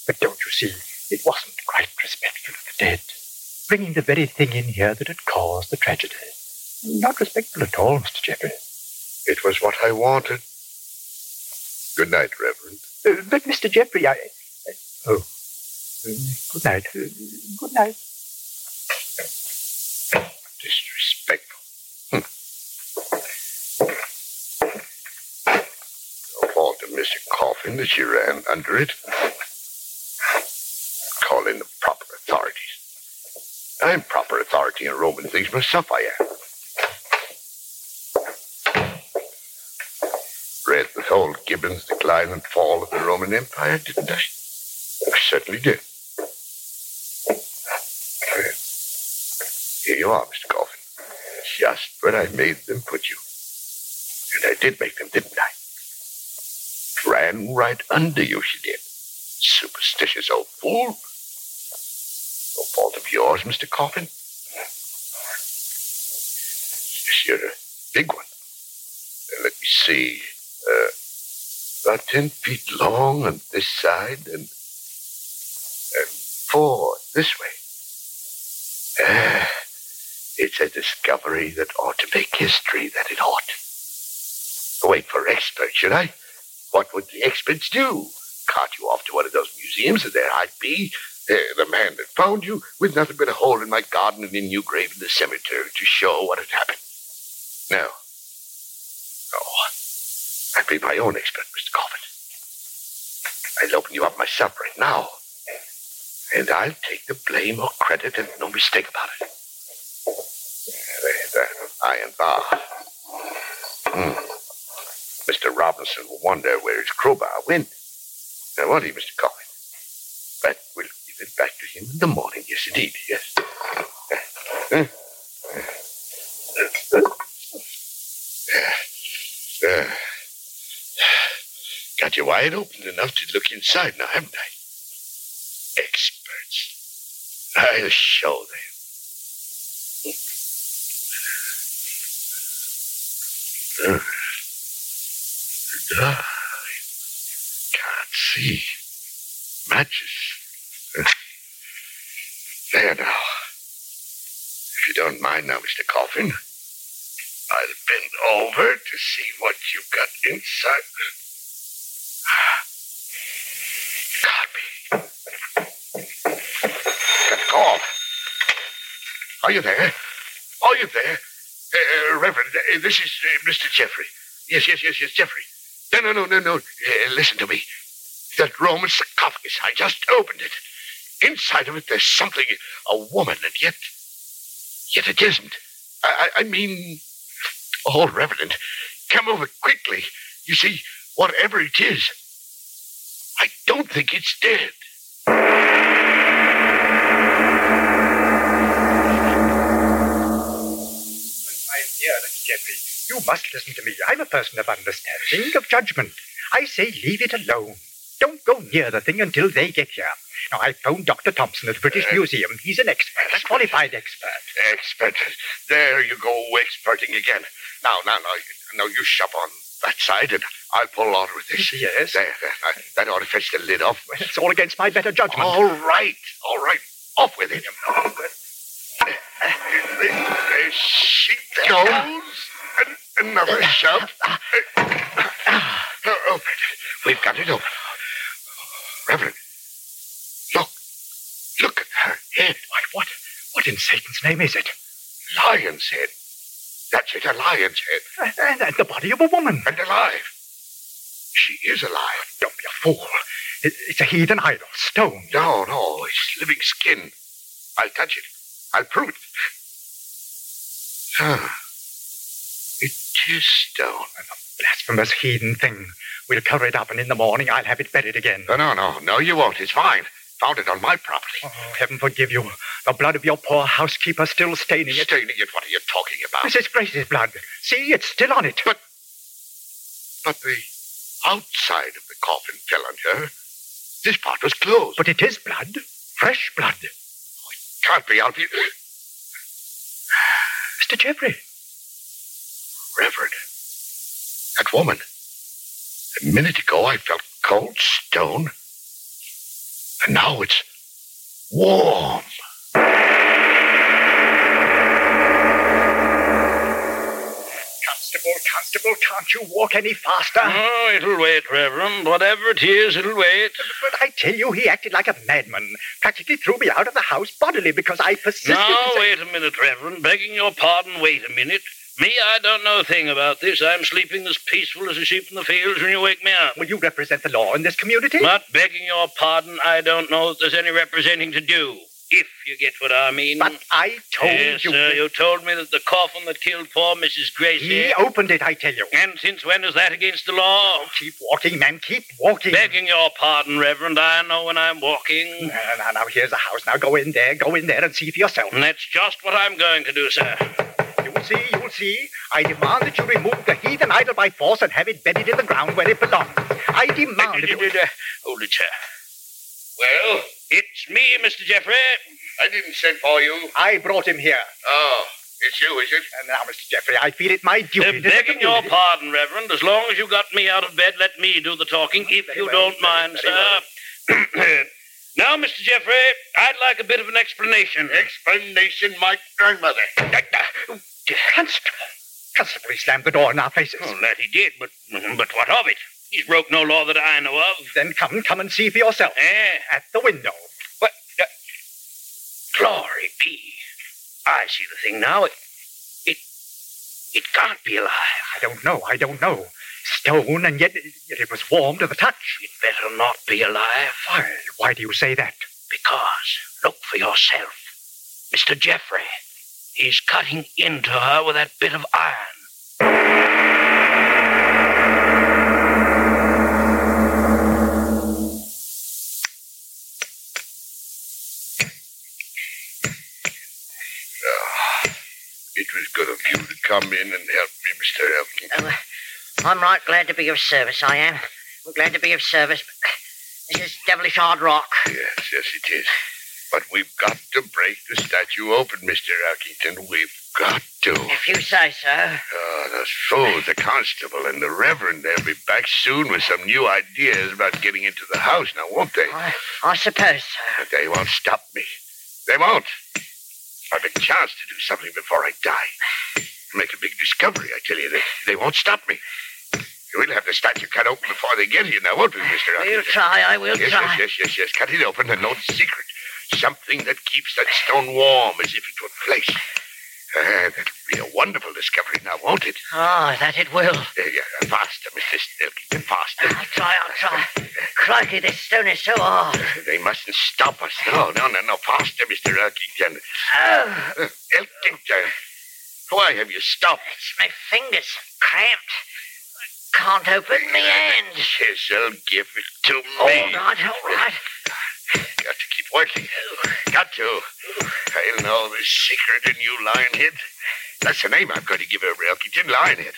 But don't you see, it wasn't quite respectful of the dead. Bringing the very thing in here that had caused the tragedy. Not respectful at all, Mr. Jeffrey. It was what I wanted. Good night, Reverend. Uh, but, Mr. Jeffrey, I. Uh, oh. Uh, good night. Uh, good night. Disrespectful. Hm. No fault of Mr. Coffin that she ran under it. Call in the proper authorities. I'm proper authority in Roman things myself, I am. Read the whole Gibbon's Decline and Fall of the Roman Empire, didn't I? I certainly did. Here you are, Mr. Just where I made them put you. And I did make them, didn't I? Ran right under you, she did. Superstitious old fool. No fault of yours, Mr. Coffin. Yes, you're a big one. Let me see. Uh, about ten feet long on this side and, and four this way. Ah, it's a discovery that ought to make history, that it ought. Wait for experts, should I? What would the experts do? Cart you off to one of those museums, and there I'd be, uh, the man that found you, with nothing but a hole in my garden and a new grave in the cemetery to show what had happened. No. No. I'd be my own expert, Mr. Coffin. I'll open you up myself right now. And I'll take the blame or credit and no mistake about it. Iron bar. Hmm. Mr. Robinson will wonder where his crowbar went. Now, won't he, Mr. Coffin? But we'll give it back to him in the morning. Yes, indeed. Yes. Got you wide open enough to look inside now, haven't I? Experts. I'll show them. There. Die. Can't see. Matches. There now. If you don't mind now, Mr. Coffin, I'll bend over to see what you've got inside. Got call. Are you there? Are you there? Uh, Reverend, uh, this is uh, Mr. Jeffrey. Yes, yes, yes, yes, Jeffrey. No, no, no, no, no. Uh, listen to me. That Roman sarcophagus, I just opened it. Inside of it, there's something, a woman, and yet, yet it isn't. I, I, I mean, oh, Reverend, come over quickly. You see, whatever it is, I don't think it's dead. Jeffrey, you must listen to me. I'm a person of understanding, of judgment. I say leave it alone. Don't go near the thing until they get here. Now, I phoned Dr. Thompson at the British eh? Museum. He's an expert, a qualified expert. Expert. There you go, experting again. Now, now, now, now you shove on that side, and I'll pull on with this. Yes. There, there. Now, That ought to fetch the lid off. It's all against my better judgment. All right, all right. Off with it. There she goes. An- Another shove. Open. We've got it open. Reverend, look. Look at her head. Why, what? What in Satan's name is it? Lion's head. That's it, a lion's head. And, and the body of a woman. And alive. She is alive. Don't be a fool. It- it's a heathen idol, stone. No, no, it's living skin. I'll touch it. I'll prove it. Ah, it is stone. A blasphemous heathen thing. We'll cover it up, and in the morning I'll have it buried again. No, no, no, no, you won't. It's fine. Found it on my property. Oh, heaven forgive you. The blood of your poor housekeeper still staining it. Staining it? What are you talking about? Mrs. Grace's blood. See, it's still on it. But, but the outside of the coffin fell on her. This part was closed. But it is blood. Fresh blood. Can't be. I'll be. Mr. Jeffrey. Reverend, that woman. A minute ago, I felt cold stone. And now it's warm. Constable, can't you walk any faster? Oh, it'll wait, Reverend. Whatever it is, it'll wait. But I tell you, he acted like a madman. Practically threw me out of the house bodily because I persisted. Now, wait a minute, Reverend. Begging your pardon, wait a minute. Me, I don't know a thing about this. I'm sleeping as peaceful as a sheep in the fields when you wake me up. Will you represent the law in this community? But begging your pardon, I don't know that there's any representing to do. If you get what I mean. But I told yes, you. sir. You told me that the coffin that killed poor Mrs. Gracie. He opened it, I tell you. And since when is that against the law? Keep walking, man. Keep walking. Begging your pardon, Reverend. I know when I'm walking. Now, now, now, here's the house. Now go in there. Go in there and see for yourself. And that's just what I'm going to do, sir. You'll see, you'll see. I demand that you remove the heathen idol by force and have it buried in the ground where it belongs. I demand you... Hold it, sir. Well, it's me, Mr. Jeffrey. I didn't send for you. I brought him here. Oh, it's you, is it? And now, Mr. Jeffrey, I feel it my duty Uh, to begging your pardon, Reverend, as long as you got me out of bed, let me do the talking, mm-hmm. if you don't mind, sir. now, Mr. Jeffrey, I'd like a bit of an explanation. Explanation, my grandmother. Uh, uh, uh, Constable. Constable, he slammed the door in our faces. Oh, that he did, but but what of it? He's broke no law that I know of. Then come, come and see for yourself. Eh? At the window. What? Uh, glory be. I see the thing now. It, it, it can't be alive. I don't know, I don't know. Stone, and yet, yet it was warm to the touch. It better not be alive. Why, why do you say that? Because, look for yourself. Mr. Jeffrey, he's cutting into her with that bit of iron. It was good of you to come in and help me, Mr. Elton. Oh, uh, I'm right glad to be of service, I am. I'm glad to be of service, but this is devilish hard rock. Yes, yes, it is. But we've got to break the statue open, Mr. Elkington. We've got to. If you say so. Ah, oh, those fools, the constable and the reverend, they'll be back soon with some new ideas about getting into the house now, won't they? I, I suppose so. But they won't stop me. They won't. I've a chance to do something before I die. Make a big discovery, I tell you. They, they won't stop me. We'll have the statue cut open before they get here now, won't we, Mr. We'll try, I will yes, try. Yes, yes, yes, yes. Cut it open and know the secret. Something that keeps that stone warm as if it were flesh. Uh, that'll be a wonderful discovery now, won't it? Ah, that it will. Uh, yeah, faster, Mr. Stilkington, faster. I'll try, I'll try. Crikey, this stone is so hard. They mustn't stop us. No, no, no, no. Faster, Mr. Elkington. Oh. Uh, Elkington, why have you stopped? It's my fingers cramped. Can't open me hand. Chisel, give it to me. All right, all right. Got to keep working. Got to. I'll know the secret in you, Lionhead. That's the name I'm going to give her, Elkington, Lionhead.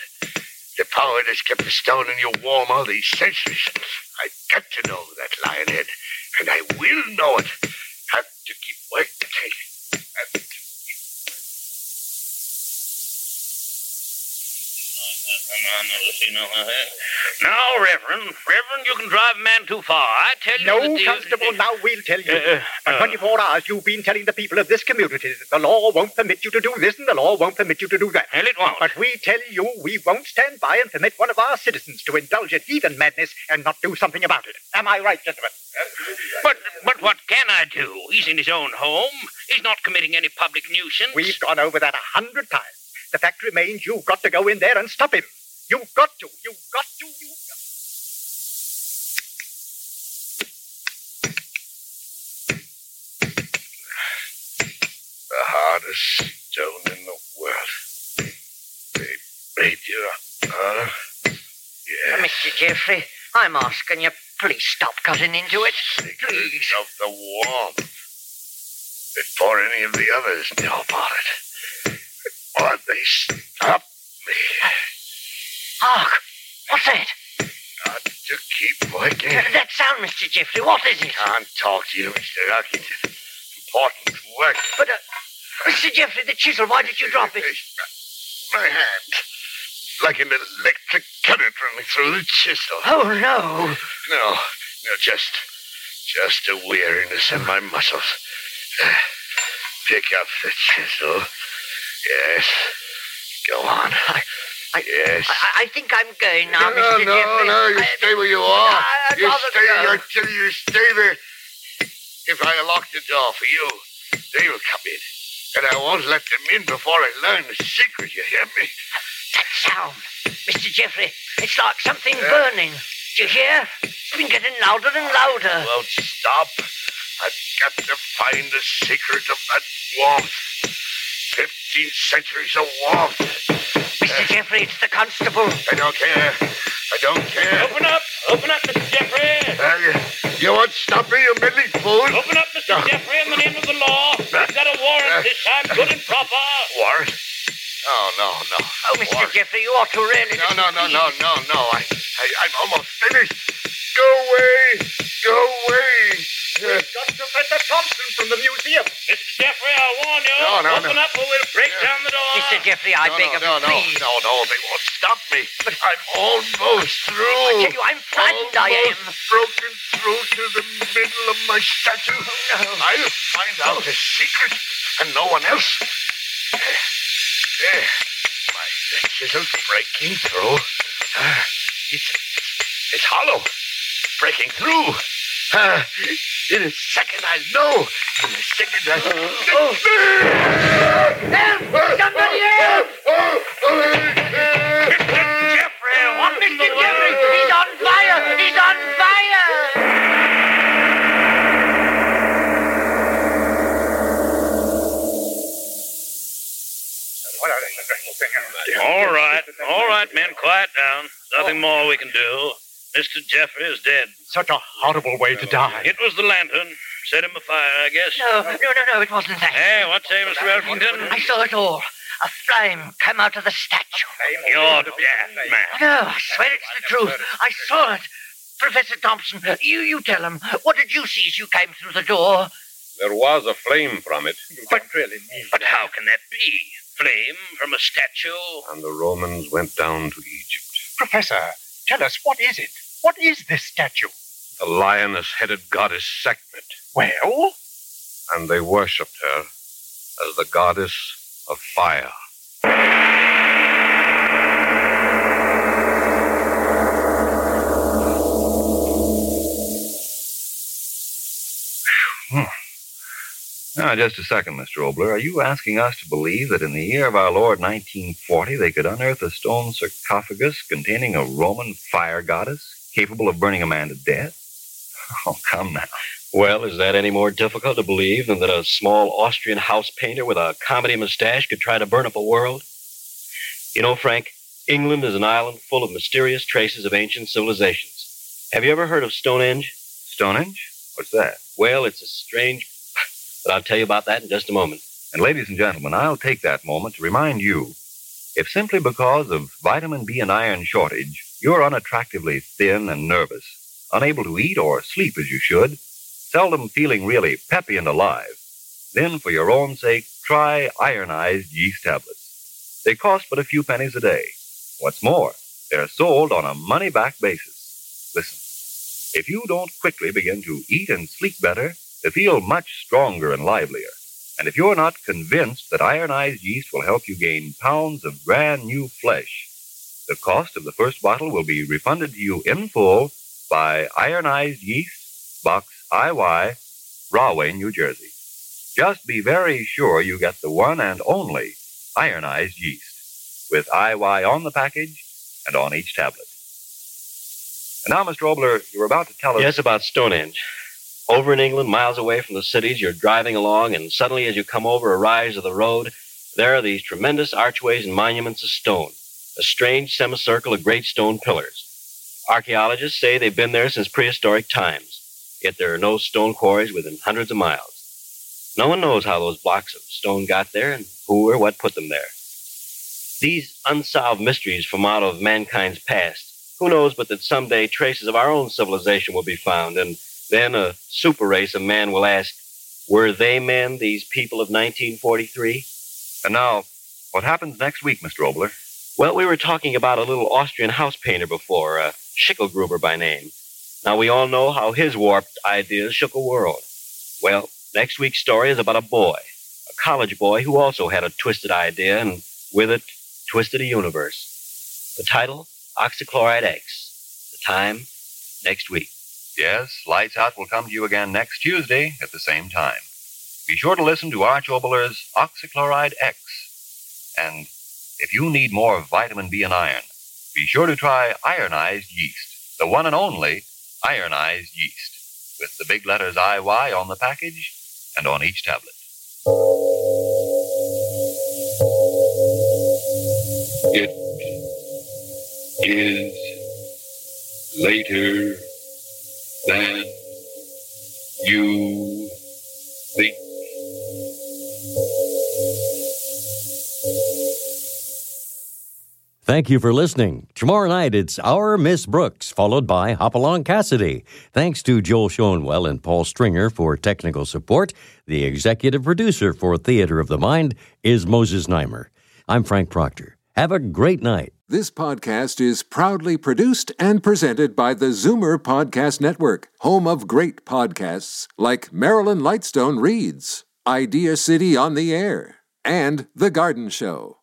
The power that's kept the stone in you warm all these centuries. I've got to know that, Lionhead. And I will know it. Have to keep working. Have to Now, Reverend, Reverend, you can drive a man too far. I tell you. No, that the- Constable, now we'll tell you. Uh, For uh, 24 hours, you've been telling the people of this community that the law won't permit you to do this and the law won't permit you to do that. Well, it won't. But we tell you we won't stand by and permit one of our citizens to indulge in heathen madness and not do something about it. Am I right, gentlemen? But but what can I do? He's in his own home. He's not committing any public nuisance. We've gone over that a hundred times. The fact remains you've got to go in there and stop him. You've got to. You've got to. You've got The hardest stone in the world. They made you a huh? Yes. Mr. Jeffrey, I'm asking you, please stop cutting into it. Please. of the warmth. Before any of the others know about it. Before they stop me. Hark! What's that? Not to keep working. That sound, Mr. Jeffrey, what is it? I can't talk to you, Mr. Elkington. Important work. But, uh, Mr. Jeffrey, the chisel, why did you drop it? My hand. Like an electric current running through the chisel. Oh, no. No, no, just, just a weariness in my muscles. Uh, Pick up the chisel. Yes. Go on. I, I, yes. I, I think I'm going now, no, Mr. no, Jeffrey. no, you I- stay where you are. I- you stay go. until you stay there. If I lock the door for you, they will come in. And I won't let them in before I learn the secret, you hear me? That sound, Mr. Jeffrey, it's like something burning. Do you hear? It's been getting louder and louder. Won't stop. I've got to find the secret of that warmth. Fifteen centuries of war. Mr. Uh, Jeffrey, it's the constable. I don't care. I don't care. Open up! Open up, Mr. Jeffrey! Uh, you, you won't stop me, you meddling fool. Open up, Mr. Jeffrey, in the name of the law. Uh, We've got a warrant uh, this time, good and proper. Warrant? Oh, no, no. Oh, Mr. Jeffrey, you ought to really. No, no, no, no, no, no. I, I, I'm almost finished. Go away. Go away. We've got Professor Thompson from the museum. Mr. Jeffrey, I warn you. No, no, Open no. up or we'll break down the door. Mr. Jeffrey, I no, beg no, of no, you, no, please. no, no, they won't stop me. But I'm almost through. I tell you, I'm frightened, I am. Broken through to the middle of my statue. I'll find out the secret, and no one else. There, my chisel's breaking through. Ah, it's, it's hollow, breaking through. In a second, I know. In a second, I. Help! Somebody help! Jeffrey, what, Mr. Jeffrey? He's on fire! He's on fire! All right, all right, men, quiet down. Nothing more we can do. Mr. Jeffrey is dead. Such a horrible way to die. It was the lantern. Set him afire, I guess. No, no, no, no, it wasn't that. Hey, what say, Mr. Elkington? I saw it all. A flame come out of the statue. You're dead, man. No, I swear it's the truth. I saw it. Professor Thompson, you, you tell him. What did you see as you came through the door? There was a flame from it, But really, but how can that be? Flame from a statue? and the Romans went down to Egypt. Professor, tell us, what is it? What is this statue? The lioness headed goddess Sekhmet, Well? and they worshipped her as the goddess of fire. Hmm. Now, just a second, Mr. Oboler. Are you asking us to believe that in the year of our Lord 1940 they could unearth a stone sarcophagus containing a Roman fire goddess capable of burning a man to death? Oh, come now. Well, is that any more difficult to believe than that a small Austrian house painter with a comedy mustache could try to burn up a world? You know, Frank, England is an island full of mysterious traces of ancient civilizations. Have you ever heard of Stonehenge? Stonehenge? What's that? Well, it's a strange. But I'll tell you about that in just a moment. And, ladies and gentlemen, I'll take that moment to remind you if simply because of vitamin B and iron shortage, you're unattractively thin and nervous, unable to eat or sleep as you should, seldom feeling really peppy and alive, then for your own sake, try ironized yeast tablets. They cost but a few pennies a day. What's more, they're sold on a money back basis. Listen, if you don't quickly begin to eat and sleep better, to feel much stronger and livelier, and if you're not convinced that ironized yeast will help you gain pounds of brand new flesh, the cost of the first bottle will be refunded to you in full by Ironized Yeast, Box IY, Rahway, New Jersey. Just be very sure you get the one and only ironized yeast, with IY on the package and on each tablet. And now, Mr. Oboler, you were about to tell us. Yes, about Stonehenge. Over in England, miles away from the cities, you're driving along, and suddenly, as you come over a rise of the road, there are these tremendous archways and monuments of stone, a strange semicircle of great stone pillars. Archaeologists say they've been there since prehistoric times, yet there are no stone quarries within hundreds of miles. No one knows how those blocks of stone got there and who or what put them there. These unsolved mysteries from out of mankind's past, who knows but that someday traces of our own civilization will be found, and then a super race of man will ask, were they men, these people of 1943? And now, what happens next week, Mr. Oboler? Well, we were talking about a little Austrian house painter before, uh, Schickelgruber by name. Now, we all know how his warped ideas shook a world. Well, next week's story is about a boy, a college boy who also had a twisted idea and with it twisted a universe. The title, Oxychloride X. The time, next week. Yes, Lights Out will come to you again next Tuesday at the same time. Be sure to listen to Arch Oboler's Oxychloride X. And if you need more vitamin B and iron, be sure to try ironized yeast, the one and only ironized yeast, with the big letters IY on the package and on each tablet. It is later than you think. Thank you for listening. Tomorrow night, it's Our Miss Brooks, followed by Hopalong Cassidy. Thanks to Joel Schoenwell and Paul Stringer for technical support. The executive producer for Theater of the Mind is Moses Neimer. I'm Frank Proctor. Have a great night. This podcast is proudly produced and presented by the Zoomer Podcast Network, home of great podcasts like Marilyn Lightstone Reads, Idea City on the Air, and The Garden Show.